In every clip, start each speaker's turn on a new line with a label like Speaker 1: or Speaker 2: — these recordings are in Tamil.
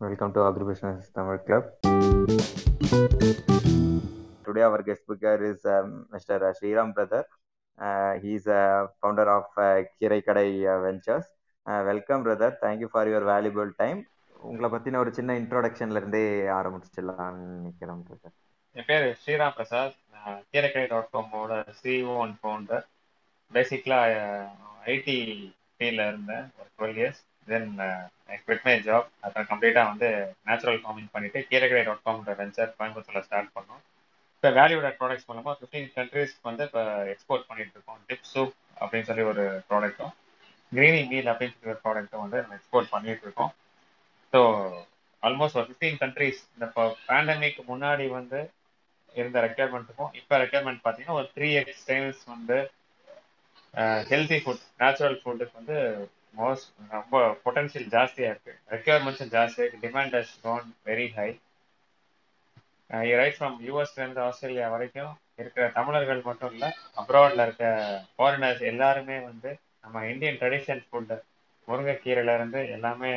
Speaker 1: Welcome to agri business Tamil club today our guest speaker is mister Sriram brother he's a founder of Keeraikadai ventures welcome brother thank you for your valuable time உங்களை பற்றின ஒரு சின்ன இன்ட்ரோடக்ஷன்ல இருந்தே ஆரம்பிச்சிடலாம்னு நினைக்கிறேன் பிரதர்
Speaker 2: என் பேர் ஸ்ரீராம் பிரசாத் கீரைக்கடை டாட் காமோட சிஓ அண்ட் ஃபவுண்டர் பேசிக்கலாக ஐடி ஃபீல்டில் இருந்தேன் ஒரு twelve years then quit my job அப்புறம் கம்ப்ளீட்டாக வந்து நேச்சுரல் ஃபார்மிங் பண்ணிவிட்டு கீரைக்கடை டாட் காம்ன்ற வெஞ்சர் கோயம்புத்தூரில் ஸ்டார்ட் பண்ணோம். இப்போ வேல்யூட ப்ராடக்ட்ஸ் மூலமாக ஃபிஃப்டீன் கண்ட்ரீஸ்க்கு வந்து இப்போ எக்ஸ்போர்ட் பண்ணிட்டு இருக்கோம். டிப் சூப் அப்படின்னு சொல்லி ஒரு ப்ராடக்ட்டும் கிரீனி மீல் அப்படின்னு சொல்லி ஒரு ப்ராடக்ட்டும் வந்து நம்ம எக்ஸ்போர்ட் பண்ணிட்டு இருக்கோம். ஸோ ஆல்மோஸ்ட் ஒரு ஃபிஃப்டீன் கண்ட்ரீஸ் இந்த இப்போ பேண்டமிக் முன்னாடி வந்து இருந்த ரெக்யர்மெண்ட்டுக்கும் இப்போ ரெக்யர்மெண்ட் பார்த்தீங்கன்னா ஒரு த்ரீ எக்ஸ் டைம்ஸ் வந்து ஹெல்தி ஃபுட் நேச்சுரல் ஃபுட்டுக்கு வந்து மோஸ்ட் ரொம்ப பொட்டன்ஷியல் ஜாஸ்தியாக இருக்கு. ரெக்யர்மெண்ட்ஸும் ஜாஸ்தியாக இருக்கு. Demand has gone very high right from யூஎஸ்லேருந்து Australia வரைக்கும் இருக்கிற தமிழர்கள் மட்டும் இல்லை அப்ராட்ல இருக்க ஃபாரினர்ஸ் எல்லாருமே வந்து நம்ம இந்தியன் ட்ரெடிஷனல் ஃபுட்டு முருங்கைக்கீரையில இருந்து எல்லாமே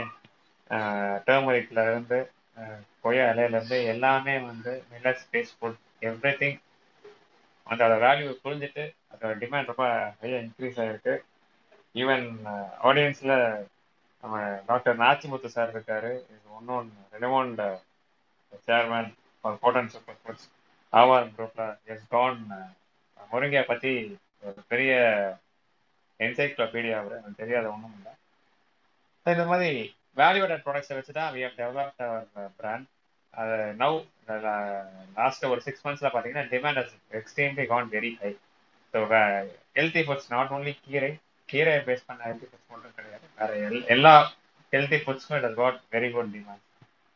Speaker 2: uh, டேர்மரிக்ல இருந்து uh, கொய்யா இலையில இருந்து எல்லாமே வந்து millets based food everything அதோட வேல்யூ புரிஞ்சுட்டு அதோட டிமாண்ட் ரொம்ப ஹையாக இன்க்ரீஸ் ஆகிருக்கு ஈவன் ஆடியன்ஸில் uh, நம்ம டாக்டர் நாச்சிமுத்து சார் இருக்காரு. ஒன்றும் relevant chairman for super foods ஆவார் குரூப்ல எஸ் கான் முருங்கையை பற்றி ஒரு பெரிய என்சைக்ளோபீடியா அவர். எனக்கு தெரியாத ஒன்றும் இல்லை. இந்த மாதிரி வேல்யூடட் ப்ராடக்ட்ஸை வச்சு தான் we have developed our brand அது நவ் லாஸ்ட் uh, ஒரு சிக்ஸ் மந்த்ஸில் பார்த்தீங்கன்னா demand has extremely gone very high so healthy foods not only கீரை கீரையை பேஸ் பண்ண ஹெல்த்தி ஃபுட்ஸ் மட்டும் கிடையாது. வேற எல் எல்லா healthy ஃபுட்ஸ்க்கும் it has got very good demand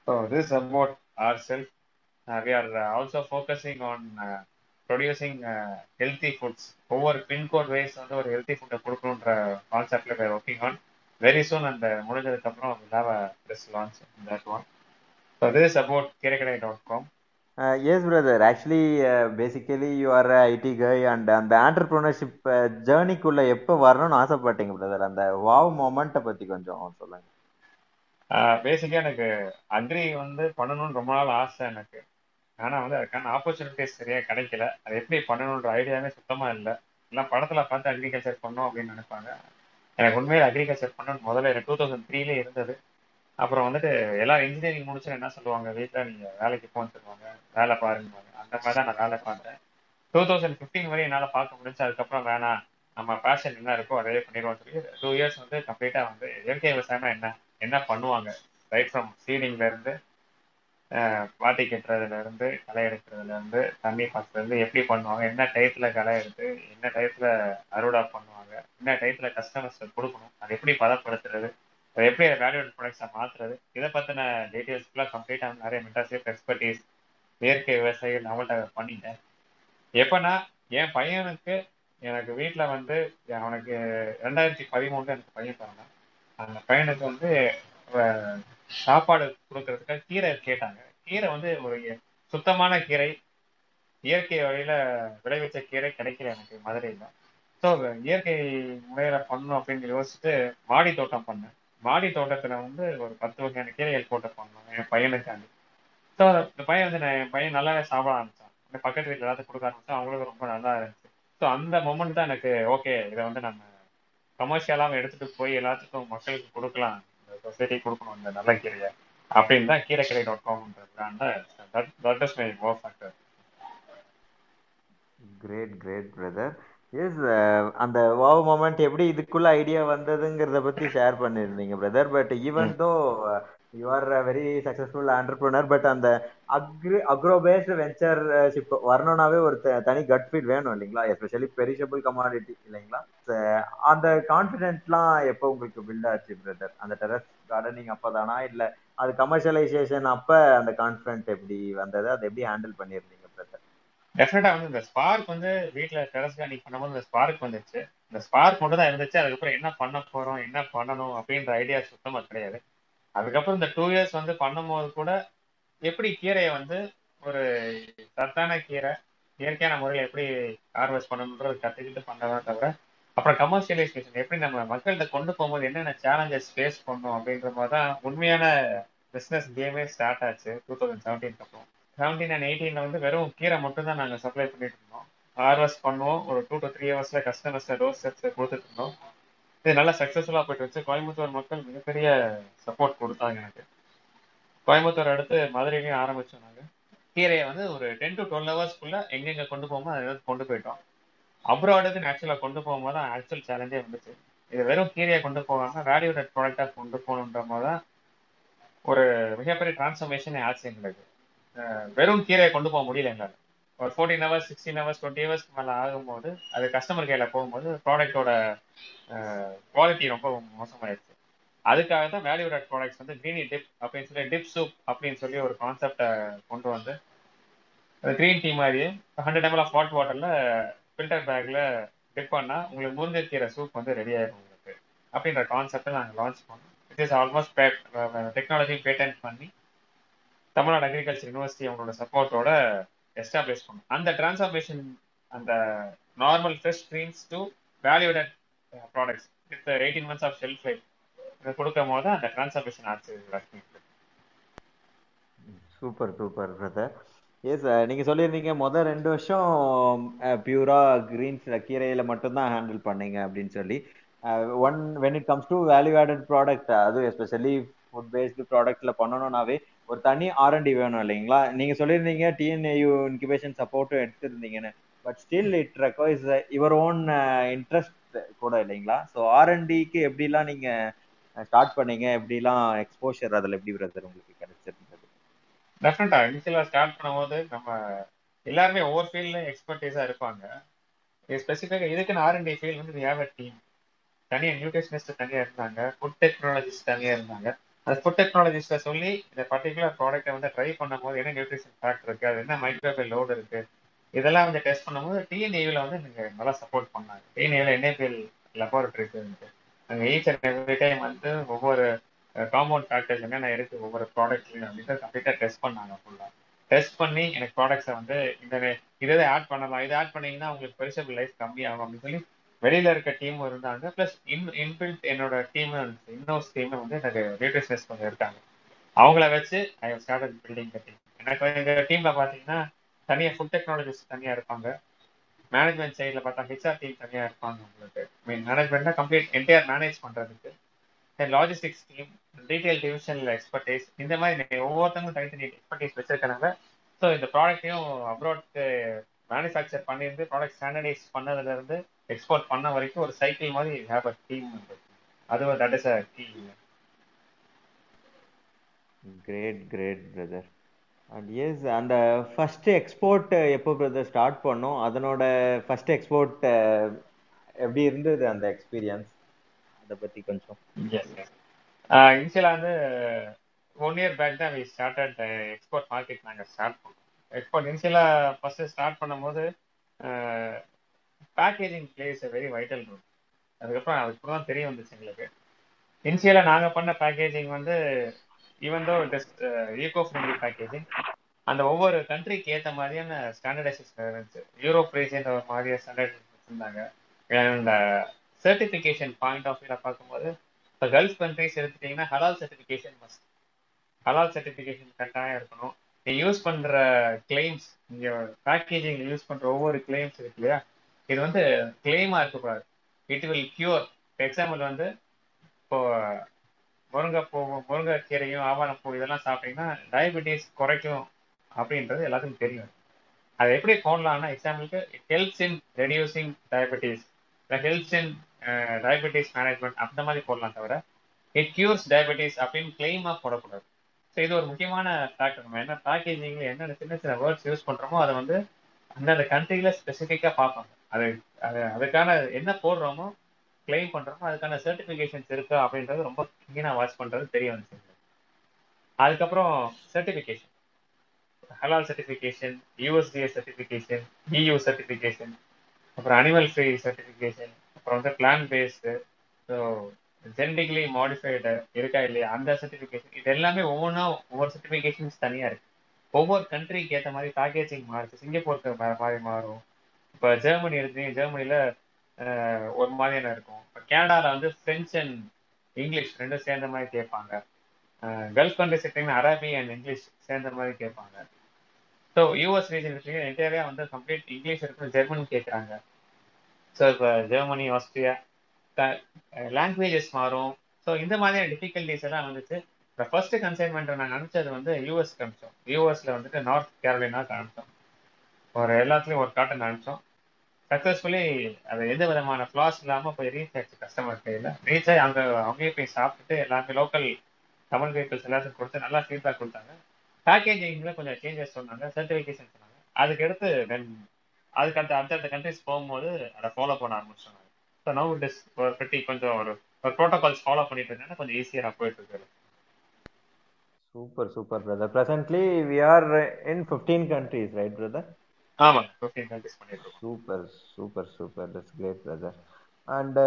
Speaker 2: so this about our self we are also focusing on producing healthy foods ஒவ்வொரு பின்கோட் வைஸ் வந்து ஒரு ஹெல்த்தி ஃபுட்டை கொடுக்கணுன்ற கான்செப்டில் we're working on very soon அந்த முடிஞ்சதுக்கப்புறம் அப்புறம் have a press launch that one so this about Keeraikadai dot com
Speaker 1: Uh, yes, brother. Actually, uh, basically, you are a IT guy and uh, அந்த entrepreneurship uh, ஜேர்னிக்குள்ள எப்போ வரணும்னு ஆசைப்பட்டீங்க பிரதர் அந்த வாவ் மொமெண்ட்டை பற்றி கொஞ்சம் சொல்லுங்க.
Speaker 2: Uh, பேசிக்காக எனக்கு அக்ரி வந்து பண்ணணும்னு ரொம்ப நாள் ஆசை எனக்கு. ஆனால் வந்து அதுக்கான ஆப்பர்ச்சுனிட்டிஸ் சரியாக கிடைக்கல. அது எப்படி பண்ணணுன்ற ஐடியாவே சுத்தமாக இல்லை. எல்லாம் படத்தில் பார்த்து அக்ரிகல்ச்சர் பண்ணோம் அப்படின்னு நினைப்பாங்க. எனக்கு உண்மையில் அக்ரிகல்ச்சர் பண்ணணும்னு முதல்ல எனக்கு டூ தௌசண்ட் த்ரீலே இருந்தது. அப்புறம் வந்துட்டு எல்லாம் இன்ஜினியரிங் முடிச்சு என்ன சொல்லுவாங்க வீட்டில் நீங்கள் வேலைக்கு போன்னு சொல்லுவாங்க வேலை பாருங்க அந்த மாதிரி தான் நான் வேலை பார்த்தேன். டூ தௌசண்ட் ஃபிஃப்டீன் வரையும் என்னால் பார்க்க முடிஞ்சு அதுக்கப்புறம் வேணாம். நம்ம பேஷன் என்ன இருக்கோ அதே பண்ணிடுவோம் சொல்லி டூ இயர்ஸ் வந்து கம்ப்ளீட்டாக வந்து இயற்கை விவசாயம்னா என்ன என்ன பண்ணுவாங்க? ரைட் ஃப்ரம் சீடிங்ல இருந்து பாட்டி கட்டுறதுல இருந்து களை எடுக்கிறதுல இருந்து தண்ணி பாய்ச்சதுல எப்படி பண்ணுவாங்க? என்ன டயத்துல களை எடுத்து என்ன டயத்துல அறுவடை பண்ணுவாங்க? என்ன டயத்துல கஸ்டமர்ஸ் கொடுக்கணும்? அது எப்படி பதப்படுத்துறது? அதை எப்படி வேல்யூட் ப்ராடக்ட்ஸை மாற்றுறது இதை பற்றின டீட்டெயில்ஸ்க்குலாம் கம்ப்ளீட்டாக நிறைய மென்டர்ஷிப் எக்ஸ்பர்டீஸ் இயற்கை விவசாயிகள் அவங்கள்ட்ட பண்ணிட்டேன். எப்போனா என் பையனுக்கு எனக்கு வீட்டில் வந்து அவனுக்கு ரெண்டாயிரத்தி பதிமூணுல எனக்கு பையன் பிறந்தான். அந்த பையனுக்கு வந்து சாப்பாடு கொடுக்கறதுக்காக கீரை கேட்டாங்க. கீரை வந்து ஒரு சுத்தமான கீரை. இயற்கை வழியில் விளைவிச்ச கீரை கிடைக்கல எனக்கு மதுரையில். ஸோ இயற்கை முறையில் பண்ணணும் அப்படின்னு யோசிச்சுட்டு மாடி தோட்டம் பண்ணேன். மாடி தோட்டத்துல வந்து ஒரு பத்து வகையான கீரைகள் போட்டு பண்ணோம் என் பையனுக்காண்டி. ஸோ இந்த பையன் வந்து என் பையன் நல்லா சாப்பிட ஆரம்பிச்சான். பக்கத்து வீட்டில் எல்லாத்தையும் கொடுக்க ஆரம்பிச்சா அவங்களுக்கு ரொம்ப நல்லா இருந்துச்சு. ஸோ அந்த மொமெண்ட் தான் எனக்கு ஓகே இதை வந்து நம்ம கமர்ஷியலாக எடுத்துட்டு போய் எல்லாத்துக்கும் மக்களுக்கு கொடுக்கலாம். இந்த சொசைட்டி கொடுக்கணும் இந்த நல்ல கீரையை. அப்படின்னு தான் கீரைக்கடை டாட் காம்ன்ற பிராண்டை that is my work factor
Speaker 1: great great brother yes அந்த வாவ் மொமெண்ட் எப்படி இதுக்குள்ள ஐடியா வந்ததுங்கிறத பத்தி ஷேர் பண்ணிருந்தீங்க brother but even though you are very successful entrepreneur but அந்த அக்ரி அக்ரோ பேஸ்ட் வெஞ்சர்ஷிப் வரணும்னாவே ஒரு தனி கட் ஃபீட் வேணும் இல்லைங்களா? எஸ்பெஷலி பெரிஷபிள் கமாடிட்டி இல்லைங்களா? அந்த கான்ஃபிடென்ட்லாம் எப்போ உங்களுக்கு பில்ட் ஆச்சு பிரதர் அந்த டெரஸ் கார்டனிங் அப்பதானா? இல்ல அது கமர்ஷியலைசேஷன் அப்ப அந்த கான்ஃபிடென்ட் எப்படி வந்தது? அதை எப்படி ஹேண்டில் பண்ணியிருந்தீங்க?
Speaker 2: டெஃபினட்டா வந்து இந்த ஸ்பார்க் வந்து வீட்டுல டெரஸ் கார்டிங் பண்ணும்போது இந்த ஸ்பார்க் வந்துச்சு இந்த ஸ்பார்க் மட்டும் தான் இருந்துச்சு. அதுக்கப்புறம் என்ன பண்ண போறோம் என்ன பண்ணணும் அப்படின்ற ஐடியா சுத்தமா கிடையாது. அதுக்கப்புறம் இந்த டூ இயர்ஸ் வந்து பண்ணும்போது கூட எப்படி கீரையை வந்து ஒரு சத்தான கீரை இயற்கையான முறையில் எப்படி ஹார்வெஸ்ட் பண்ணணுன்றது கற்றுக்கிட்டு பண்ணதான் தவிர அப்புறம் கமர்ஷியலைசேஷன் எப்படி நம்ம மக்கள்கிட்ட கொண்டு போகும்போது என்னென்ன சேலஞ்சஸ் ஃபேஸ் பண்ணணும் அப்படின்ற மாதிரி தான் உண்மையான பிஸ்னஸ் கேமே ஸ்டார்ட் ஆச்சு. டூ தௌசண்ட் செவன்டீன் அப்புறம். செவன்டீன் அண்ட் எயிட்டீன்ல வந்து வெறும் கீரை மட்டும் தான் நாங்கள் சப்ளை பண்ணிட்டு இருந்தோம். ஹார்வெஸ்ட் பண்ணுவோம். ஒரு டூ டு த்ரீ ஹவர்ஸ்ல கஸ்டமர்ஸ் டோர் செட்ஸ் கொடுத்துட்டு இருந்தோம். இது நல்லா சக்ஸஸ்ஃபுல்லாக போயிட்டு வச்சு கோயம்புத்தூர் மக்கள் மிகப்பெரிய சப்போர்ட் கொடுத்தாங்க எனக்கு. கோயம்புத்தூர் அடுத்து மதுரையிலையும் ஆரம்பிச்சோம் நாங்கள் கீரையை வந்து ஒரு டென் டு டுவெல் ஹவர்ஸ்க்குள்ள எங்கெங்க கொண்டு போகுமோ அதை கொண்டு போயிட்டோம். அப்ராடுக்கு ஆக்சுவலாக கொண்டு போகும்போது தான் ஆக்சுவல் சேலஞ்சே வந்துச்சு. இது வெறும் கீரையை கொண்டு போகாம வேல்யூடட் ப்ராடக்டாக கொண்டு போகணுன்ற போது தான் ஒரு மிகப்பெரிய டிரான்ஸ்ஃபர்மேஷனே ஆச்சு எங்களுக்கு. வெறும் கீரையை கொண்டு போக முடியல எங்களால் ஒரு fourteen hours sixteen hours twenty ஹவர்ஸ்க்கு மேலே ஆகும்போது அது கஸ்டமர் கையில் போகும்போது ப்ராடக்டோட குவாலிட்டி ரொம்ப மோசமாயிடுச்சு. அதுக்காக தான் வேல்யூடட் ப்ராடக்ட்ஸ் வந்து க்ரீனி டிப் அப்படின்னு சொல்லி டிப் சூப் அப்படின்னு சொல்லி ஒரு கான்செப்டை கொண்டு வந்து க்ரீன் டீ மாதிரியே ஹண்ட்ரட் எம்எல் ஆஃப் ஹாட் வாட்டரில் ஃபில்டர் பேக்கில் டிப் பண்ணால் உங்களுக்கு முருங்கைக்கீரை சூப் வந்து ரெடி ஆகிடும் உங்களுக்கு. அப்படின்ற கான்செப்டை நாங்கள் லான்ச் பண்ணோம். It is almost technology patent பண்ணி தமிழ்நாடு அக்ரிகல்ச்சர் யூனிவர்சிட்டி அவங்களோட சப்போர்ட்டோட எஸ்டாப்ளிஷ் பண்ணும். அந்த டிரான்ஸ்ஃபர்மேஷன் அந்த normal fresh greens to value added products with eighteen months of shelf life இதை கொடுக்கும் போது அந்த டிரான்ஸ்ஃபர்மேஷன் ஆச்சு.
Speaker 1: சூப்பர் சூப்பர் பிரதர் எஸ் நீங்கள் சொல்லியிருந்தீங்க முதல் ரெண்டு வருஷம் பியூரா கிரீன்ஸில் கீரையில் மட்டும்தான் ஹேண்டில் பண்ணீங்க அப்படின்னு சொல்லி. One when it comes to value added product அது எஸ்பெஷலி ஃபுட் பேஸ்டு ப்ராடக்ட்ல பண்ணணும்னாவே ஒரு தனி ஆர்என்டி வேணும் இல்லைங்களா? நீங்க சொல்லியிருந்தீங்க டிஎன்ஏயு இன்குபேஷன் சப்போர்ட்டும் எடுத்திருந்தீங்கன்னு. But still it requires your own interest கூட இல்லைங்களா? ஸோ ஆர்என்டிக்கு எப்படிலாம் நீங்க uh, ஸ்டார்ட் பண்ணீங்க? எப்படிலாம் எக்ஸ்போஷர் அதில் எப்படி பிரதர் உங்களுக்கு கிடைச்சிருந்தது?
Speaker 2: டெஃபினட்டா இனிஷியலாக ஸ்டார்ட் பண்ணும்போது நம்ம எல்லாருமே ஒவ்வொரு ஃபீல்ட்லையும் எக்ஸ்பர்டைஸாக இருப்பாங்க. ஸ்பெசிஃபிக்காக இதுக்குன்னு ஆர்என்டி ஃபீல்ட் வந்து ஹேவ் அ டீம் தனியாக நியூட்ரிஷனிஸ்ட் தனியாக இருந்தாங்க ஃபுட் டெக்னாலஜிஸ்ட் தனியாக இருந்தாங்க. அந்த ஃபுட் டெக்னாலஜிஸ்ட சொல்லி இந்த பர்டிகுலர் ப்ராடக்ட்டை வந்து ட்ரை பண்ணும்போது என்ன நியூட்ரிஷன் ஃபேக்ட் இருக்குது அது என்ன மைக்ரோபியல் லோடு இருக்குது இதெல்லாம் வந்து டெஸ்ட் பண்ணும்போது டிஎன்ஏவில் வந்து நீங்கள் நல்லா சப்போர்ட் பண்ணாங்க டிஎன்ஏவில் என்ஏபிஎல் லெபார்டரிஸ் இருக்கு. அங்கே ஈச் அண்ட் எவ்ரி டைம் வந்து ஒவ்வொரு காம்பவுண்ட் ஃபேக்டர்ஸ் என்னென்ன இருக்குது ஒவ்வொரு ப்ராடக்ட்லையும் அப்படின்னு கம்ப்ளீட்டாக டெஸ்ட் பண்ணாங்க ஃபுல்லாக டெஸ்ட் பண்ணி எனக்கு ப்ராடக்ட்ஸை வந்து இந்த இதை ஆட் பண்ணலாம் இதை ஆட் பண்ணீங்கன்னா உங்களுக்கு பெரிசபிள் லைஃப் கம்மியாகும் அப்படின்னு சொல்லி வெளியில இருக்க டீம் இருந்தாங்க. பிளஸ் இன் இன்பில்ட் என்னோட டீம் இன்னோஸ் டீம் வந்து எனக்கு நியூட்ரிஷனிஸ்ட் கொஞ்சம் இருக்காங்க. அவங்கள வச்சு ஐ ஸ்டார்ட் பில்டிங் டீம் எனக்கு எங்க டீம்ல பாத்தீங்கன்னா தனியா ஃபுட் டெக்னாலஜிஸ்ட் தனியா இருப்பாங்க. மேனேஜ்மெண்ட் சைடில் பார்த்தா ஹெச்ஆர் டீம் தனியாக இருப்பாங்க உங்களுக்கு. மீன் மேனேஜ்மெண்ட்னா கம்ப்ளீட் என்டையர் மேனேஜ் பண்ணுறதுக்கு தென் லாஜிஸ்டிக்ஸ் டீம் டீடைல் டிவிஷனில் எக்ஸ்பர்டைஸ் இந்த மாதிரி ஒவ்வொருத்தங்களும் தனித்தனி எக்ஸ்பர்டைஸ் வச்சிருக்கனால ஸோ இந்த ப்ராடக்ட்டையும் அப்ராட்க்கு மேனுஃபேக்சர் பண்ணியிருந்து ப்ராடக்ட் ஸ்டாண்டர்டைஸ் பண்ணதுலேருந்து எக்ஸ்போர்ட் பண்ண வரைக்கும் ஒரு சைக்கிள் மாதிரி ஹேவ் அ டீம் அது that is a key
Speaker 1: great great brother and yes அந்த ஃபர்ஸ்ட் எக்ஸ்போர்ட் எப்போ பிரதர் ஸ்டார்ட் பண்ணோம்? அதனோட ஃபர்ஸ்ட் எக்ஸ்போர்ட் எப்படி இருந்தது அந்த எக்ஸ்பீரியன்ஸ் அதை பத்தி கொஞ்சம்.
Speaker 2: இனிஷியலாக வந்து ஒன் இயர் பேக் தான் வி ஸ்டார்டட் எக்ஸ்போர்ட் மார்க்கெட் நாங்கள் ஸ்டார்ட் பண்ணோம். எக்ஸ்போர்ட் இனிஷியலாக ஃபர்ஸ்ட் ஸ்டார்ட் பண்ணும்போது packaging plays very vital role அதுக்கப்புறம் அதுக்கப்புறம் தான் தெரிய வந்துச்சு எங்களுக்கு. இனிஷியலாக நாங்கள் பண்ண பேக்கேஜிங் வந்து even though just eco friendly packaging அந்த ஒவ்வொரு கண்ட்ரிக்கு ஏற்ற மாதிரியான ஸ்டாண்டர்டைசேஷன் இருந்துச்சு. யூரோப் ரீஜன் ஒரு மாதிரியான ஸ்டாண்டர்டைசேஷன் வச்சுருந்தாங்க இந்த சர்டிஃபிகேஷன் பாயிண்ட் ஆஃப் வியூவில் பார்க்கும்போது இப்போ கல்ஃப் கண்ட்ரிஸ் எடுத்துட்டிங்கன்னா ஹலால் சர்டிஃபிகேஷன் மஸ்ட் ஹலால் சர்டிஃபிகேஷன் கட்டாயம் இருக்கணும். நீ யூஸ் பண்ணுற கிளைம்ஸ் இங்கே பேக்கேஜிங் யூஸ் பண்ணுற ஒவ்வொரு கிளைம்ஸ் இருக்கு இல்லையா? இது வந்து கிளைமா இருக்கக்கூடாது இட் வில் கியூர் எக்ஸாம்பிள் வந்து இப்போ முருங்கைப்பூ முருங்கைக்கீரையும் ஆவாரப்பூ இதெல்லாம் சாப்பிட்டீங்கன்னா டயபெட்டிஸ் குறைக்கும் அப்படின்றது எல்லாத்துக்கும் தெரியும். அது எப்படி போடலாம்னா எக்ஸாம்பிளுக்கு ஹெல்ப்ஸ் இன் ரெடியூசிங் டயபெட்டிஸ் இல்லை ஹெல்ப்ஸ் இன் டயபெட்டிஸ் மேனேஜ்மெண்ட் அந்த மாதிரி போடலாம் தவிர இட் கியூர்ஸ் டயபெட்டிஸ் அப்படின்னு கிளைமாக போடக்கூடாது. ஸோ இது ஒரு முக்கியமான ஃபேக்டர் நம்ம என்ன பேக்கேஜிங்கில் என்னென்ன சின்ன சின்ன வேர்ட்ஸ் யூஸ் பண்ணுறோமோ அதை வந்து அந்தந்த கண்ட்ரியில் ஸ்பெசிஃபிக்காக பார்ப்பாங்க. அது அது அதுக்கான என்ன போடுறோமோ கிளைம் பண்ணுறோமோ அதுக்கான சர்டிஃபிகேஷன்ஸ் இருக்கா அப்படின்றது ரொம்ப கிளீனாக வாட்ச் பண்ணுறது தெரிய வந்துச்சு. அதுக்கப்புறம் சர்டிஃபிகேஷன் ஹலால் certification USDA certification EU certification அப்புறம் அனிமல் ஃப்ரீ சர்டிஃபிகேஷன் அப்புறம் வந்து plant based so genetically modified இருக்கா இல்லையா அந்த சர்டிஃபிகேஷன் இது எல்லாமே ஒவ்வொன்றா ஒவ்வொரு சர்டிஃபிகேஷன்ஸ் தனியாக இருக்குது ஒவ்வொரு கண்ட்ரிக்கு ஏற்ற மாதிரி பேக்கேஜிங் மாறுச்சு. சிங்கப்பூருக்கு மாதிரி மாறும். இப்போ ஜெர்மனி எடுத்தீங்க ஜெர்மனியில் ஒரு மாதிரியான இருக்கும். இப்போ கேனடாவில் வந்து ஃப்ரெஞ்ச் அண்ட் இங்கிலீஷ் ரெண்டும் சேர்ந்த மாதிரி கேட்பாங்க. கல்ஃப் கண்ட்ரிஸ் எடுத்தீங்கன்னா அரபி அண்ட் இங்கிலீஷ் சேர்ந்த மாதிரி கேட்பாங்க. ஸோ யூஎஸ் ரீஜன் எடுத்தீங்கன்னா என்டையராக வந்து கம்ப்ளீட் இங்கிலீஷ் இருக்கும் ஜெர்மன் கேட்குறாங்க. ஸோ இப்போ ஜெர்மனி ஆஸ்திரியா லாங்குவேஜஸ் மாறும். ஸோ இந்த மாதிரியான டிஃபிகல்டிஸ் எல்லாம் வந்துச்சு இந்த ஃபர்ஸ்ட் கன்சைன்மெண்ட் நாங்கள் அனுப்பிச்சது வந்து யூஎஸ் அனுப்பிச்சோம். யூஎஸில் வந்துட்டு நார்த் கேரளினாக்கு அனுப்பிச்சோம். ஒரு எல்லாத்துலேயும் ஒரு காட்டன் அனுப்பிச்சோம். சக்ஸஸ்ஃபுல்லி அது எந்த விதமான ஃப்ளாஸ் இல்லாமல் போய் ரீச் ஆயிடுச்சு கஸ்டமர் கையில் ரீச் ஆகி அங்கே அங்கேயே போய் சாப்பிட்டுட்டு எல்லாமே லோக்கல் தமிழ் பீப்புள்ஸ் எல்லாத்துக்கும் கொடுத்து நல்லா ஃபீட்பேக் கொடுத்தாங்க. பேக்கேஜிங்ல கொஞ்சம் சேஞ்சஸ் சொன்னாங்க சர்டிஃபிகேஷன் சொன்னாங்க. அதுக்கு அடுத்து தென் அதுக்கு அடுத்த அடுத்தடுத்த கண்ட்ரிஸ் போகும்போது அதை ஃபாலோ பண்ண ஆரம்பிச்சாங்க ஸோ நோ இட் இஸ் பெட்டி கொஞ்சம் ஒரு ஒரு ப்ரோட்டோகால்ஸ் ஃபாலோ பண்ணிட்டு இருந்தாங்கன்னா கொஞ்சம் ஈஸியாக போயிட்டு இருக்கு.
Speaker 1: Super super brother presently we are in fifteen countries right brother super super super that's great brother and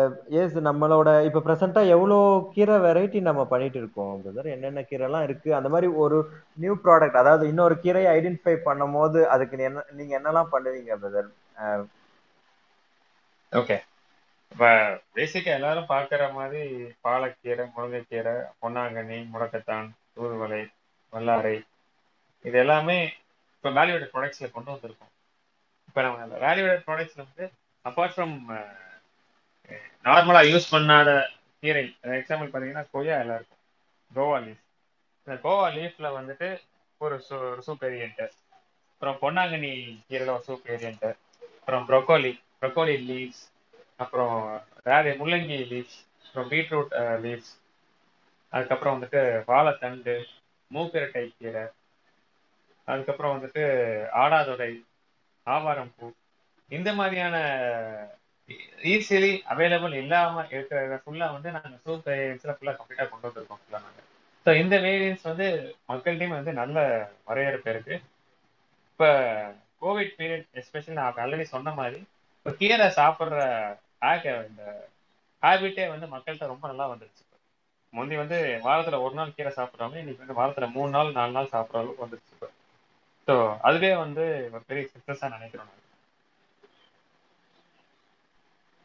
Speaker 1: yes நம்மளோட இப்போ ப்ரெசென்ட்டாக எவ்வளோ கீரை வெரைட்டி நம்ம பண்ணிட்டு இருக்கோம் பிரதர் என்னென்ன கீரைலாம் இருக்கு? அந்த மாதிரி ஒரு நியூ ப்ராடக்ட் அதாவது இன்னொரு கீரையை ஐடென்டிஃபை பண்ணும் போது அதுக்கு என்ன நீங்க என்னெல்லாம் பண்ணுவீங்க பிரதர்
Speaker 2: ஓகே இப்போ பேசிக்காக எல்லாரும் பார்க்குற மாதிரி பாலக்கீரை முருங்கைக்கீரை பொன்னாங்கண்ணி முடக்கத்தான் தூதுவளை வல்லாரை இது எல்லாமே இப்போ வேல்யூடட் ப்ராடக்ட்ஸில் கொண்டு வந்திருக்கோம். இப்போ நம்ம வேல்யூடட் ப்ராடக்ட்ஸில் வந்து அப்பார்ட் ஃப்ரம் நார்மலாக யூஸ் பண்ணாத கீரை எக்ஸாம்பிள் பார்த்தீங்கன்னா கொய்யா எல்லாம் இருக்கும். கோவா லீஃப் இந்த கோவா லீஃப்ல வந்துட்டு ஒரு சூ ஒரு சூப் வேரியன்ட்டு அப்புறம் பொன்னாங்கண்ணி கீரையில் ஒரு சூப் வேரியன்ட்டு அப்புறம் ப்ரொக்கோலி ப்ரொக்கோலி லீவ்ஸ் அப்புறம் வேறு முள்ளங்கி லீவ்ஸ் அப்புறம் பீட்ரூட் லீவ்ஸ் அதுக்கப்புறம் வந்துட்டு வாழைத்தண்டு மூக்கிரட்டை கீரை. அதுக்கப்புறம் வந்துட்டு ஆடாதொடை. ஆவாரம் பூ. இந்த மாதிரியான ஈஸிலி அவைலபிள் இல்லாம இருக்கிற ஃபுல்லா வந்து நாங்க சூப் வேரியன்ஸ்ல ஃபுல்லா கம்ப்ளீட்டா கொண்டு வந்திருக்கோம் ஃபுல்லா நாங்க. ஸோ இந்த வேரியன்ஸ் வந்து மக்கள்கிட்டையும் வந்து நல்ல வரவேற்பு இருக்கு. இப்ப கோவிட் பீரியட் எஸ்பெஷலி நான் ஆல்ரெடி சொன்ன மாதிரி இப்போ கீரை சாப்பிட்ற இந்த ஹேபிட்டே வந்து மக்கள்கிட்ட ரொம்ப நல்லா வந்துருச்சு. முந்தி வந்து வாரத்துல ஒரு நாள் கீரை சாப்பிட்றவங்க இன்னைக்கு வந்து வாரத்துல மூணு நாள் நாலு நாள் சாப்பிட்ற அளவுக்கு வந்துருச்சு இப்போ. ஸோ அதுவே வந்து ஒரு பெரிய சக்ஸஸாக நினைக்கிறோம்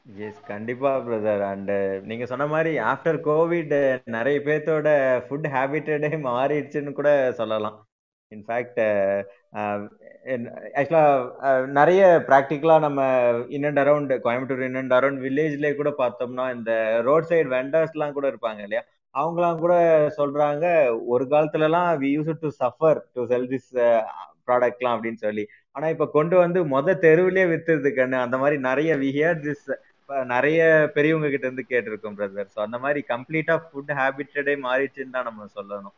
Speaker 1: எஸ் கண்டிப்பா பிரதர் அண்ட் uh, நீங்க சொன்ன மாதிரி ஆஃப்டர் கோவிட் uh, நிறைய பேர்த்தோட ஃபுட் ஹேபிட்டடே மாறிடுச்சுன்னு கூட சொல்லலாம். இன்ஃபேக்ட் uh, um, ஆக்சுவலா நிறைய ப்ராக்டிக்கலா நம்ம in and around Coimbatore in and around வில்லேஜ்லேயே கூட பார்த்தோம்னா இந்த ரோட் சைடு வெண்டர்ஸ்லாம் கூட இருப்பாங்க இல்லையா? அவங்களாம் கூட சொல்றாங்க ஒரு காலத்துல எல்லாம் we use to suffer to sell this ப்ராடக்ட்லாம் அப்படின்னு சொல்லி. ஆனா இப்ப கொண்டு வந்து மொத தெருவிலே வித்துறது கண்ணு. அந்த மாதிரி நிறைய வி ஹியர் திஸ் நிறைய பெரியவங்க கிட்ட இருந்து கேட்டிருக்கோம் பிரதர் ஸோ அந்த மாதிரி கம்ப்ளீட்டா ஃபுட் ஹேபிட்டடே மாறிடுச்சுன்னு தான் நம்ம சொல்லணும்.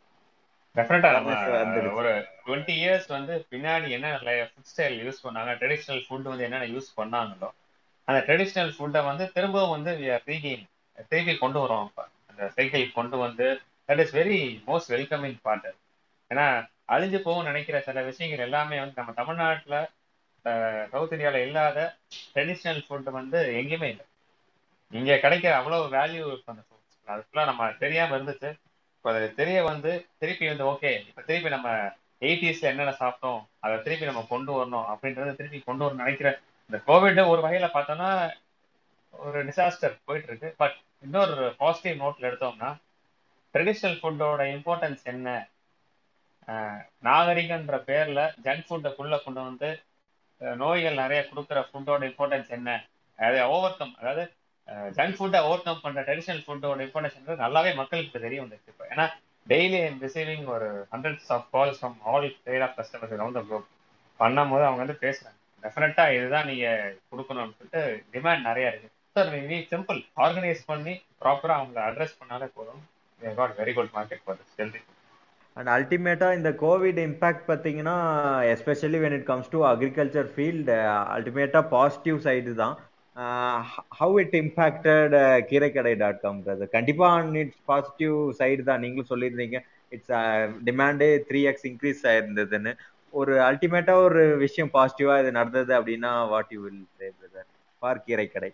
Speaker 2: ஒரு டுவெண்ட்டி இயர்ஸ் வந்து பின்னாடி என்ன ஃபுட் ஸ்டைல் யூஸ் பண்ணாங்க? ட்ரெடிஷ்னல் ஃபுட் வந்து என்னென்ன யூஸ் பண்ணாங்களோ அந்த ட்ரெடிஷ்னல் ஃபுட்டை வந்து திரும்பவும் வந்து ரீகெயின் திருப்பி கொண்டு வரோம் இப்போ அந்த சைக்கிள் கொண்டு வந்து that is very most welcoming part ஏன்னா அழிஞ்சு போகும் நினைக்கிற சில விஷயங்கள் எல்லாமே வந்து நம்ம தமிழ்நாட்டில் சவுத் இந்தியாவில் இல்லாத ட்ரெடிஷ்னல் ஃபுட் வந்து எங்கேயுமே இல்லை. இங்கே கிடைக்கிற அவ்வளோ வேல்யூ அந்த ஃபுட்ஸ் அது ஃபுல்லாக நம்ம தெரியாமல் இருந்துச்சு. இப்போ அது தெரிய வந்து திருப்பி வந்து ஓகே இப்போ திருப்பி நம்ம எயிட்டிஸ்ல என்னென்ன சாப்பிட்டோம் அதை திருப்பி நம்ம கொண்டு வரணும் அப்படின்றத திருப்பி கொண்டு வரணும் நினைக்கிற இந்த கோவிட் ஒரு வகையில் பார்த்தோம்னா ஒரு டிசாஸ்டர் போயிட்டு இருக்கு பட் இன்னொரு பாசிட்டிவ் நோட்டில் எடுத்தோம்னா ட்ரெடிஷ்னல் ஃபுட்டோட இம்பார்ட்டன்ஸ் என்ன? நாகரிகன்ற பேர்ல ஜங்க் ஃபுட்டை கொண்டு வந்து நோய்கள் நிறைய கொடுக்குற ஃபுட்டோட இம்பார்ட்டன்ஸ் என்ன? அதை ஓவர் கம் அதாவது ஜங்க் ஃபுட்டை ஓவர் கம் பண்ற ட்ரெடிஷனல் ஃபுட்டோட இம்பார்ட்டன்ஸ் நல்லாவே மக்களுக்கு தெரிய வந்துருக்கு இப்போ. ஏன்னா டெய்லி ஐம் ரிசீவிங் ஒரு hundreds of calls from all side of customers around the group பண்ணும் போது அவங்க வந்து பேசுறாங்க. டெஃபினட்டா இதுதான் நீங்க கொடுக்கணும்னு சொல்லிட்டு டிமாண்ட் நிறைய இருக்கு. சார் நீ சிம்பிள் ஆர்கனைஸ் பண்ணி ப்ராப்பரா அவங்களை அட்ரஸ் பண்ணாலே போதும். Very good market for this healthy
Speaker 1: and அல்டிமேட்டாக இந்த கோவிட் இம்பாக்ட் பார்த்தீங்கன்னா especially when it comes to agriculture field அல்டிமேட்டாக பாசிட்டிவ் சைடு தான். How it impacted Keeraikadai dot com on its positive side தான். நீங்களும் சொல்லியிருந்தீங்க. இட்ஸ் டிமாண்டே த்ரீ எக்ஸ் இன்க்ரீஸ் ஆயிருந்ததுன்னு. ஒரு அல்டிமேட்டா ஒரு விஷயம் பாசிட்டிவா இது நடந்தது அப்படின்னா what you will say brother for Keeraikadai.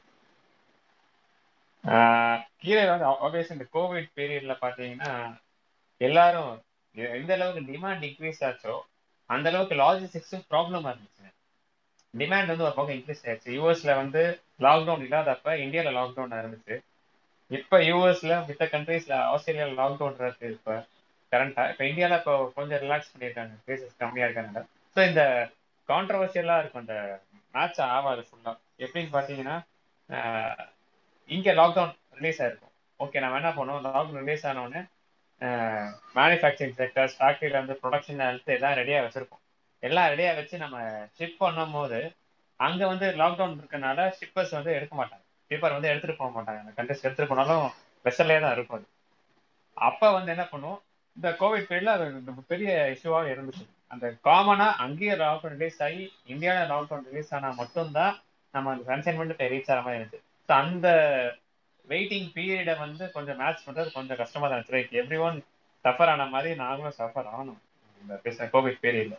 Speaker 2: Uh, கீரை வந்து ஆப்வியஸ் இந்த கோவிட் பீரியட்ல பாத்தீங்கன்னா எல்லாரும் எந்த அளவுக்கு டிமாண்ட் இன்க்ரீஸ் ஆச்சோ அந்த அளவுக்கு லாஜிஸ்டிக்ஸும் ப்ராப்ளமாக இருந்துச்சு. டிமாண்ட் வந்து ஒரு பக்கம் இன்க்ரீஸ் ஆயிடுச்சு. யூஎஸ்ல வந்து லாக்டவுன் இல்லாதப்ப இந்தியாவில் லாக்டவுன் இருந்துச்சு இப்போ யூஎஸ்ல மித்த கண்ட்ரீஸ்ல ஆஸ்திரேலியாவில் லாக்டவுன் இருக்கு இப்போ கரண்டா இப்போ இந்தியாவில் இப்போ கொஞ்சம் ரிலாக்ஸ் பண்ணியிருக்காங்க. கேசஸ் கம்மியாக இருக்கனால ஸோ இந்த கான்ட்ரவர்சியலாக இருக்கும். இந்த மேட்ச் ஆகாது ஃபுல்லாக எப்படின்னு பார்த்தீங்கன்னா இங்கே லாக்டவுன் ரிலீஸ் ஆயிருக்கும். ஓகே நான் என்ன பண்ணுவோம் லாக்டவுன் ரிலீஸ் ஆனோடனே மேனுஃபேக்சரிங் செக்டர்ஸ் ஃபேக்ட்ரியில வந்து ப்ரொடக்ஷன் ஹெல்த் எல்லாம் ரெடியாக வச்சிருக்கோம். எல்லாம் ரெடியாக வச்சு நம்ம ஷிப் பண்ணும் போது அங்கே வந்து லாக்டவுன் இருக்கனால ஷிப்பர்ஸ் வந்து எடுக்க மாட்டாங்க. ஷிப்பர் வந்து எடுத்துகிட்டு போக மாட்டாங்க. அந்த கண்ட்ரிஸ் எடுத்துகிட்டு போனாலும் வெசல்லே தான் இருக்கும் அது. அப்போ வந்து என்ன பண்ணுவோம்? இந்த கோவிட் பீரியட்ல அது பெரிய இஷ்யூவாக இருந்துச்சு. அந்த காமனாக அங்கேயே லாக்டவுன் ரிலீஸ் ஆகி இந்தியாவில் லாக்டவுன் ரிலீஸ் ஆனால் மட்டும்தான் நம்ம அந்த கன்சைன்மெண்ட் ரீச் ஆகிற மாதிரி இருந்துச்சு. ஸோ அந்த வெயிட்டிங் பீரியடை வந்து கொஞ்சம் மேட்ச் பண்றது கொஞ்சம் கஷ்டமா தான் இருந்துச்சு. ரைட் எவ்ரி ஒன் சஃபர் ஆன மாதிரி நாங்களும் சஃபர் ஆகணும் இந்த கோவிட் பீரியட்ல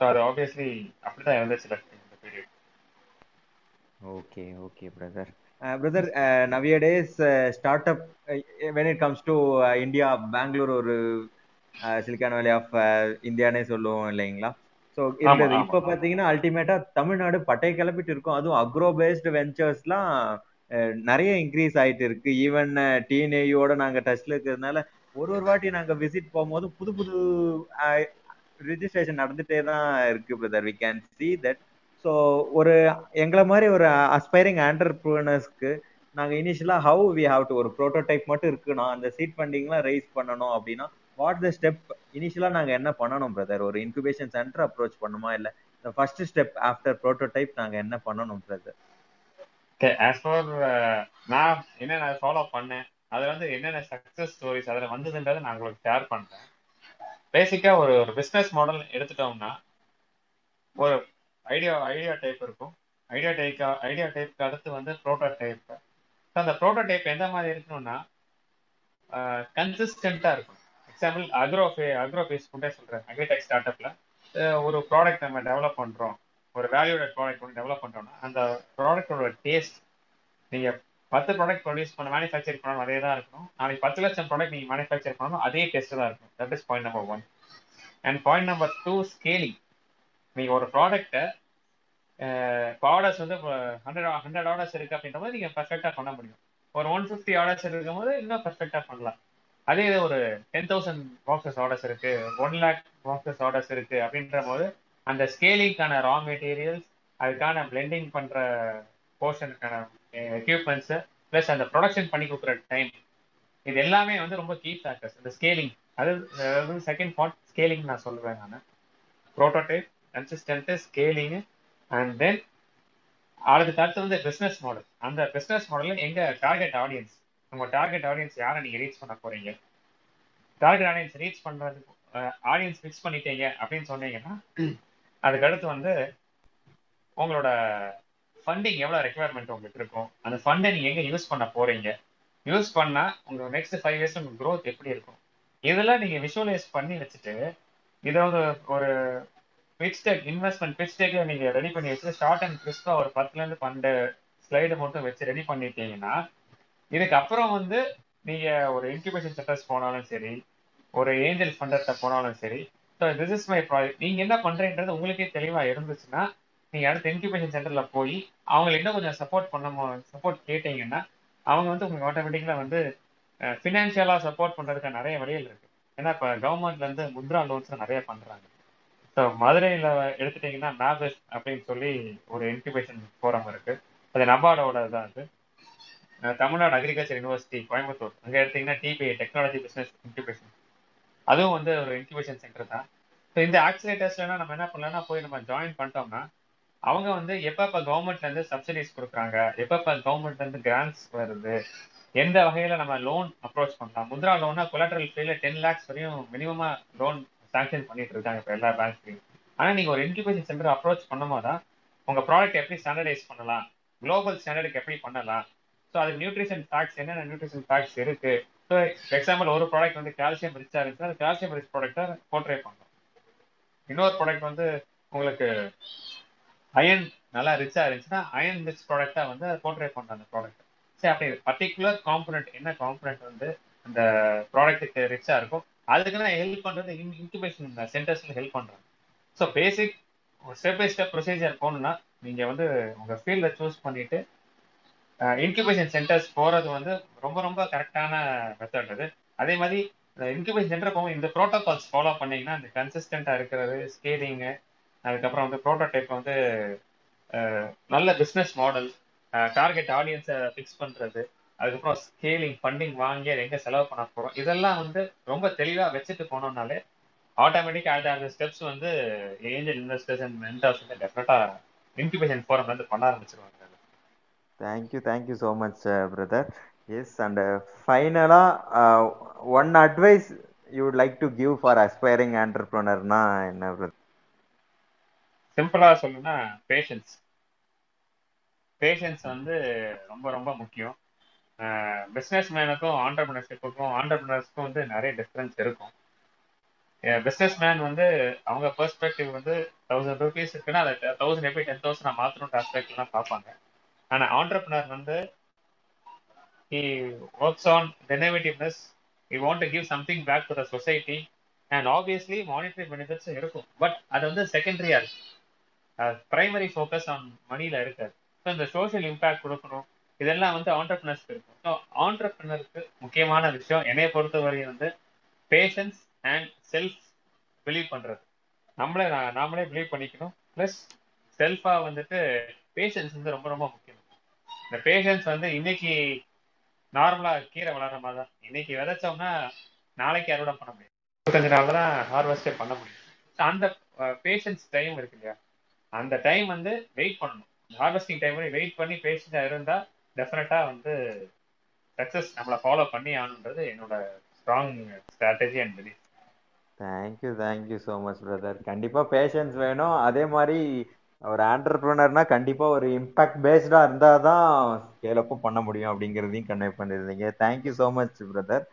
Speaker 2: ஸோ அது ஆப்வியஸ்லி அப்படிதான் இருந்துச்சு இந்த period
Speaker 1: okay okay brother brother nowadays start up when it comes to India Bangalore ஒரு சிலிக்கான் வேலி ஆஃப் இந்தியானே சொல்லுவோம் இல்லைங்களா? ஸோ இருந்தது. இப்போ பார்த்தீங்கன்னா அல்டிமேட்டா தமிழ்நாடு பட்டை கிளப்பிட்டு இருக்கும். அதுவும் அக்ரோ பேஸ்டு வெஞ்சர்ஸ்லாம் நிறைய இன்க்ரீஸ் ஆயிட்டு இருக்கு. ஈவன் டிஎன்ஏயோட நாங்க டச்ல இருக்கிறதுனால ஒரு ஒரு வாட்டி நாங்க விசிட் போகும்போது புது புது ரிஜிஸ்ட்ரேஷன் நடந்துட்டே தான் இருக்கு brother we can see that so ஒரு எங்களை மாதிரி ஒரு அஸ்பைரிங் ஆண்டர்பிரினர்ஸ்க்கு நாங்கள் இனிஷியலாக ஹவு வி ஹாவ் டு ஒரு ப்ரோட்டோடைப் மட்டும் இருக்குண்ணா அந்த சீட் ஃபண்டிங்லாம் ரைஸ் பண்ணணும் அப்படின்னா வாட் த ஸ்டெப் இனிஷியலாக நாங்கள் என்ன பண்ணணும் பிரதர் ஒரு இன்குபேஷன் சென்டர் அப்ரோச் பண்ணுமா? இல்லை ஃபர்ஸ்ட் ஸ்டெப் ஆஃப்டர் ப்ரோட்டோடைப் நாங்கள் என்ன பண்ணணும் பிரதர்
Speaker 2: ஆஸ் ஃபார் uh, நான் என்னென்ன ஃபாலோ பண்ணேன் அதில் வந்து என்னென்ன சக்ஸஸ் ஸ்டோரிஸ் அதில் வந்ததுன்றதை நான் உங்களுக்கு ஷேர் பண்ணுறேன் பேசிக்காக ஒரு ஒரு பிஸ்னஸ் மாடல் எடுத்துட்டோம்னா ஒரு ஐடியா ஐடியா டைப் இருக்கும். ஐடியா டைப் ஐடியா டைப்க்கு அடுத்து வந்து ப்ரோட்டோ டைப் ஸோ அந்த ப்ரோட்டோ டைப் எந்த மாதிரி இருக்கணும்னா கன்சிஸ்டண்ட்டாக இருக்கும். எக்ஸாம்பிள் அக்ரோ ஃபே அக்ரோ ஃபேஸ் கொண்டே சொல்கிறேன் அக்ரிடெக் ஸ்டார்ட் அப்பில் ஒரு ப்ராடக்ட் நம்ம டெவலப் பண்ணுறோம் ஒரு வேல்யூட ப்ராடக்ட் ஒன்று டெவலப் பண்ணுறோம்னா அந்த ப்ராடக்டோட டேஸ்ட் நீங்கள் பத்து ப்ராடக்ட் ப்ரொடியூஸ் பண்ண மேனுஃபேக்சர் பண்ணணும் அதே தான் இருக்கும் நாளைக்கு பத்து லட்சம் ப்ராடக்ட் நீங்கள் மேனுஃபேக்சர் பண்ணணும் அதே டேஸ்ட் தான் இருக்கும். That is point number one and point number two scaling நீங்கள் ஒரு ப்ராடக்ட்டை இப்போ ஆர்டர்ஸ் வந்து ஹண்ட்ரட் ஹண்ட்ரட் ஆர்டர்ஸ் இருக்குது அப்படின்ற போது நீங்கள் பர்ஃபெக்டாக பண்ண முடியும். ஒரு ஒன் ஃபிஃப்டி ஆர்டர்ஸ் இருக்கும் போது இன்னும் பர்ஃபெக்டாக பண்ணலாம். அதே இது ஒரு டென் தௌசண்ட் பாக்ஸஸ் ஆர்டர்ஸ் இருக்குது ஒன் லேக் பாக்ஸஸ் ஆர்டர்ஸ் இருக்குது அப்படின்ற போது அந்த ஸ்கேலிங்கான ரா மெட்டீரியல்ஸ் அதுக்கான பிளெண்டிங் பண்ற போர்ஷனுக்கான எக்யூப்மெண்ட்ஸ் ப்ளஸ் அந்த ப்ரொடக்ஷன் பண்ணி கொடுக்குற டைம் இது எல்லாமே வந்து ரொம்ப கீ ஃபேக்டர்ஸ் இந்த ஸ்கேலிங் அது செகண்ட் பார்ட் ஸ்கேலிங் நான் சொல்லுவேன் நான். Prototype consistent scaling and then அதுக்கு அடுத்து வந்து பிஸ்னஸ் மாடல் அந்த பிஸ்னஸ் மாடலில் எங்க டார்கெட் ஆடியன்ஸ் உங்க டார்கெட் ஆடியன்ஸ் யாரை நீங்க ரீச் பண்ண போறீங்க? டார்கெட் ஆடியன்ஸ் ரீச் பண்ணுறதுக்கு ஆடியன்ஸ் ஃபிக்ஸ் பண்ணிட்டீங்க அப்படின்னு சொன்னீங்கன்னா அதுக்கடுத்து வந்து உங்களோட ஃபண்டிங் எவ்வளோ ரெக்குவயர்மெண்ட் உங்களுக்கு இருக்கும்? அந்த ஃபண்டை நீங்கள் எங்கே யூஸ் பண்ண போகிறீங்க யூஸ் பண்ணால் உங்கள் நெக்ஸ்ட் ஃபைவ் இயர்ஸ் உங்களுக்கு க்ரோத் எப்படி இருக்கும்? இதெல்லாம் நீங்கள் விஷுவலைஸ் பண்ணி வச்சுட்டு இதை வந்து ஒரு பிச் இன்வெஸ்ட்மெண்ட் பிச் நீங்கள் ரெடி பண்ணி வச்சு ஷார்ட் அண்ட் கிறிஸ்பாக ஒரு பத்துலேருந்து பன்னெண்டு ஸ்லைடு மட்டும் வச்சு ரெடி பண்ணிட்டீங்கன்னா இதுக்கப்புறம் வந்து நீங்கள் ஒரு இன்குபேஷன் சென்டர்ஸ் போனாலும் சரி ஒரு ஏஞ்சல் ஃபண்டர்கிட்ட போனாலும் சரி so this is my project நீங்க என்ன பண்ணுறேன்றது உங்களுக்கே தெளிவா இருந்துச்சுன்னா நீங்க அடுத்த இன்குபேஷன் சென்டர்ல போய் அவங்களை இன்னும் கொஞ்சம் சப்போர்ட் பண்ண சப்போர்ட் கேட்டீங்கன்னா அவங்க வந்து உங்களுக்கு ஆட்டோமேட்டிக்கலா வந்து ஃபினான்ஷியலா சப்போர்ட் பண்றதுக்கு நிறைய வழிகள் இருக்கு. ஏன்னா இப்போ கவர்மெண்ட்ல இருந்து முத்ரா லோன்ஸ் நிறைய பண்றாங்க. ஸோ மதுரையில் எடுத்துட்டீங்கன்னா நாகஸ் அப்படின்னு சொல்லி ஒரு இன்குபேஷன் ஃபோரம் இருக்கு. அது நபார்டோட தான் அது தமிழ்நாடு அக்ரிகல்ச்சர் யூனிவர்சிட்டி கோயம்புத்தூர். அங்கே எடுத்தீங்கன்னா டிபிஐ டெக்னாலஜி பிஸ்னஸ் இன்குபேஷன் அதுவும் வந்து ஒரு இன்குபேஷன் சென்டர் தான். ஸோ இந்த ஆக்சிலேட்டர்ஸ்லாம் நம்ம என்ன பண்ணலாம்னா போய் நம்ம ஜாயின் பண்ணிட்டோம்னா அவங்க வந்து எப்பப்ப கவர்மெண்ட்ல இருந்து சப்சிடிஸ் கொடுக்குறாங்க எப்பப்ப கவர்மெண்ட்ல இருந்து கிராண்ட்ஸ் வருது எந்த வகையில நம்ம லோன் அப்ரோச் பண்ணலாம். முத்ரா லோனா கொலாட்ரல் ஃபீல டென் லேக்ஸ் வரையும் மினிமமா லோன் சாங்ஷன் பண்ணிட்டு இருக்காங்க இப்போ எல்லா பேங்க்லையும் ஆனால் நீங்கள் ஒரு இன்குபேஷன் சென்டர் அப்ரோச் பண்ணும்போது தான் உங்கள் ப்ராடக்ட் எப்படி ஸ்டாண்டர்டைஸ் பண்ணலாம் குளோபல் ஸ்டாண்டர்டுக்கு எப்படி பண்ணலாம். ஸோ அது நியூட்ரிஷன் ஃபேக்ட்ஸ் என்னென்ன நியூட்ரிஷன் ஃபேக்ட்ஸ் இருக்குது ஸோ எக்ஸாம்பிள் ஒரு ப்ராடக்ட் வந்து கால்சியம் ரிச்சா இருந்துச்சுன்னா அது கால்சியம் ரிச் ப்ராடக்டை போர்ட்ரே பண்ணலாம் இன்னொரு ப்ராடக்ட் வந்து உங்களுக்கு அயன் நல்லா ரிச்சா இருந்துச்சுன்னா அயன் ரிச் ப்ராடக்டா வந்து போர்ட்ரே பண்ணலாம் அந்த ப்ராடக்ட் சரி அப்படி பர்டிகுலர் காம்பனண்ட் என்ன காம்பனண்ட் வந்து அந்த ப்ராடக்ட்டுக்கு ரிச்சா இருக்கும் அதுக்கு நான் ஹெல்ப் பண்றது இன்குபேஷன் சென்டர்ஸ்ல ஹெல்ப் பண்றேன். So basic step by step procedure போகணும்னா நீங்க வந்து உங்க ஃபீல்ட சூஸ் பண்ணிட்டு இன்குபேஷன் சென்டர்ஸ் போறது வந்து ரொம்ப ரொம்ப கரெக்டான மெத்தட் அது. அதே மாதிரி இன்குபேஷன் சென்டர் போகும் இந்த ப்ரோட்டோகால்ஸ் ஃபாலோ பண்ணீங்கன்னா அந்த கன்சிஸ்டண்டா இருக்கிறது ஸ்கேலிங்கு அதுக்கப்புறம் வந்து ப்ரோட்டோடைப் வந்து நல்ல பிஸ்னஸ் மாடல் டார்கெட் ஆடியன்ஸை ஃபிக்ஸ் பண்றது அதுக்கப்புறம் ஸ்கேலிங் ஃபண்டிங் வாங்கி அது எங்கே செலவு பண்ண போகிறோம் இதெல்லாம் வந்து ரொம்ப தெளிவாக வச்சுட்டு போனோம்னாலே ஆட்டோமேட்டிக் அது அந்த ஸ்டெப்ஸ் வந்து ஏஞ்சல் இன்வெஸ்டர்ஸ் அண்ட் மென்டர்ஸ் வந்து டெஃபினட்டாக இன்குபேஷன் ஃபோரம் வந்து பண்ண ஆரம்பிச்சிருவாங்க.
Speaker 1: Thank you thank you so much brother yes and ஃபைனலாக one advice you like to give for aspiring ஆண்டர்ப்ரனர்னா என்ன பிரதர்
Speaker 2: சிம்பிளாக சொல்லணும்னா பேஷன்ஸ் பேஷன்ஸ் வந்து ரொம்ப ரொம்ப முக்கியம். பிஸ்னஸ் மேனுக்கும் ஆண்டர்பிரினர்ஷிப்புக்கும் ஆண்டர்பிரினர்ஸ்க்கும் வந்து நிறைய டிஃப்ரென்ஸ் இருக்கும். பிஸ்னஸ் மேன் வந்து அவங்க பெர்ஸ்பெக்டிவ் வந்து தௌசண்ட் ருபீஸ் இருக்குன்னா அதை தௌசண்ட் எப்படி டென் தௌசண்ட் நான் மாற்றணும் ஆஸ்பெக்ட்லாம் பார்ப்பாங்க. ஆனா ஆண்டர்பிரினர் வந்து he works on renovativeness he want to give something back to the society and obviously monetary benefits இருக்கும். பட் அது வந்து செகண்டரியா இருக்கு. பிரைமரி ஃபோக்கஸ் ஆன் மணியில இருக்காது. ஸோ இந்த சோஷியல் இம்பாக்ட் கொடுக்கணும். இதெல்லாம் வந்து ஆண்டர்பிரினர்ஸ்க்கு இருக்கும். ஸோ ஆண்டர்பிரினருக்கு முக்கியமான விஷயம் என்னைய பொறுத்தவரையும் வந்து பேஷன்ஸ் அண்ட் செல்ஃப் பிலீவ் பண்றது. நம்மளே நாமளே பிலீவ் பண்ணிக்கணும். ப்ளஸ் செல்ஃபா வந்துட்டு பேஷன்ஸ் வந்து ரொம்ப ரொம்ப முக்கியம். இந்த பேஷன்ஸ் வந்து இன்னைக்கு நார்மலா கீரை வளர்ற மாதிரி தான் இன்னைக்கு விதைச்சோம்னா நாளைக்கு அறுவடை பண்ண முடியும் இருபத்தஞ்சு நாள் தான் ஹார்வெஸ்டே பண்ண முடியும். அந்த பேஷன்ஸ் டைம் இருக்கு இல்லையா? அந்த டைம் வந்து வெயிட் பண்ணணும். ஹார்வெஸ்டிங் டைம் வெயிட் பண்ணி பேஷன்ஸா இருந்தா டெஃபினட்டா வந்து சக்சஸ் நம்மளை ஃபாலோ பண்ணி ஆகணுன்றது என்னோட strong strategy and belief
Speaker 1: thank you thank you so much brother கண்டிப்பாக பேஷன்ஸ் வேணும். அதே மாதிரி ஒரு ஆண்டர்பிரினர்னா கண்டிப்பாக ஒரு இம்பாக்ட் பேஸ்டாக இருந்தால் தான் ஸ்கேலப்பும் பண்ண முடியும் அப்படிங்கிறதையும் கன்வே பண்ணியிருந்தீங்க. Thank you so much brother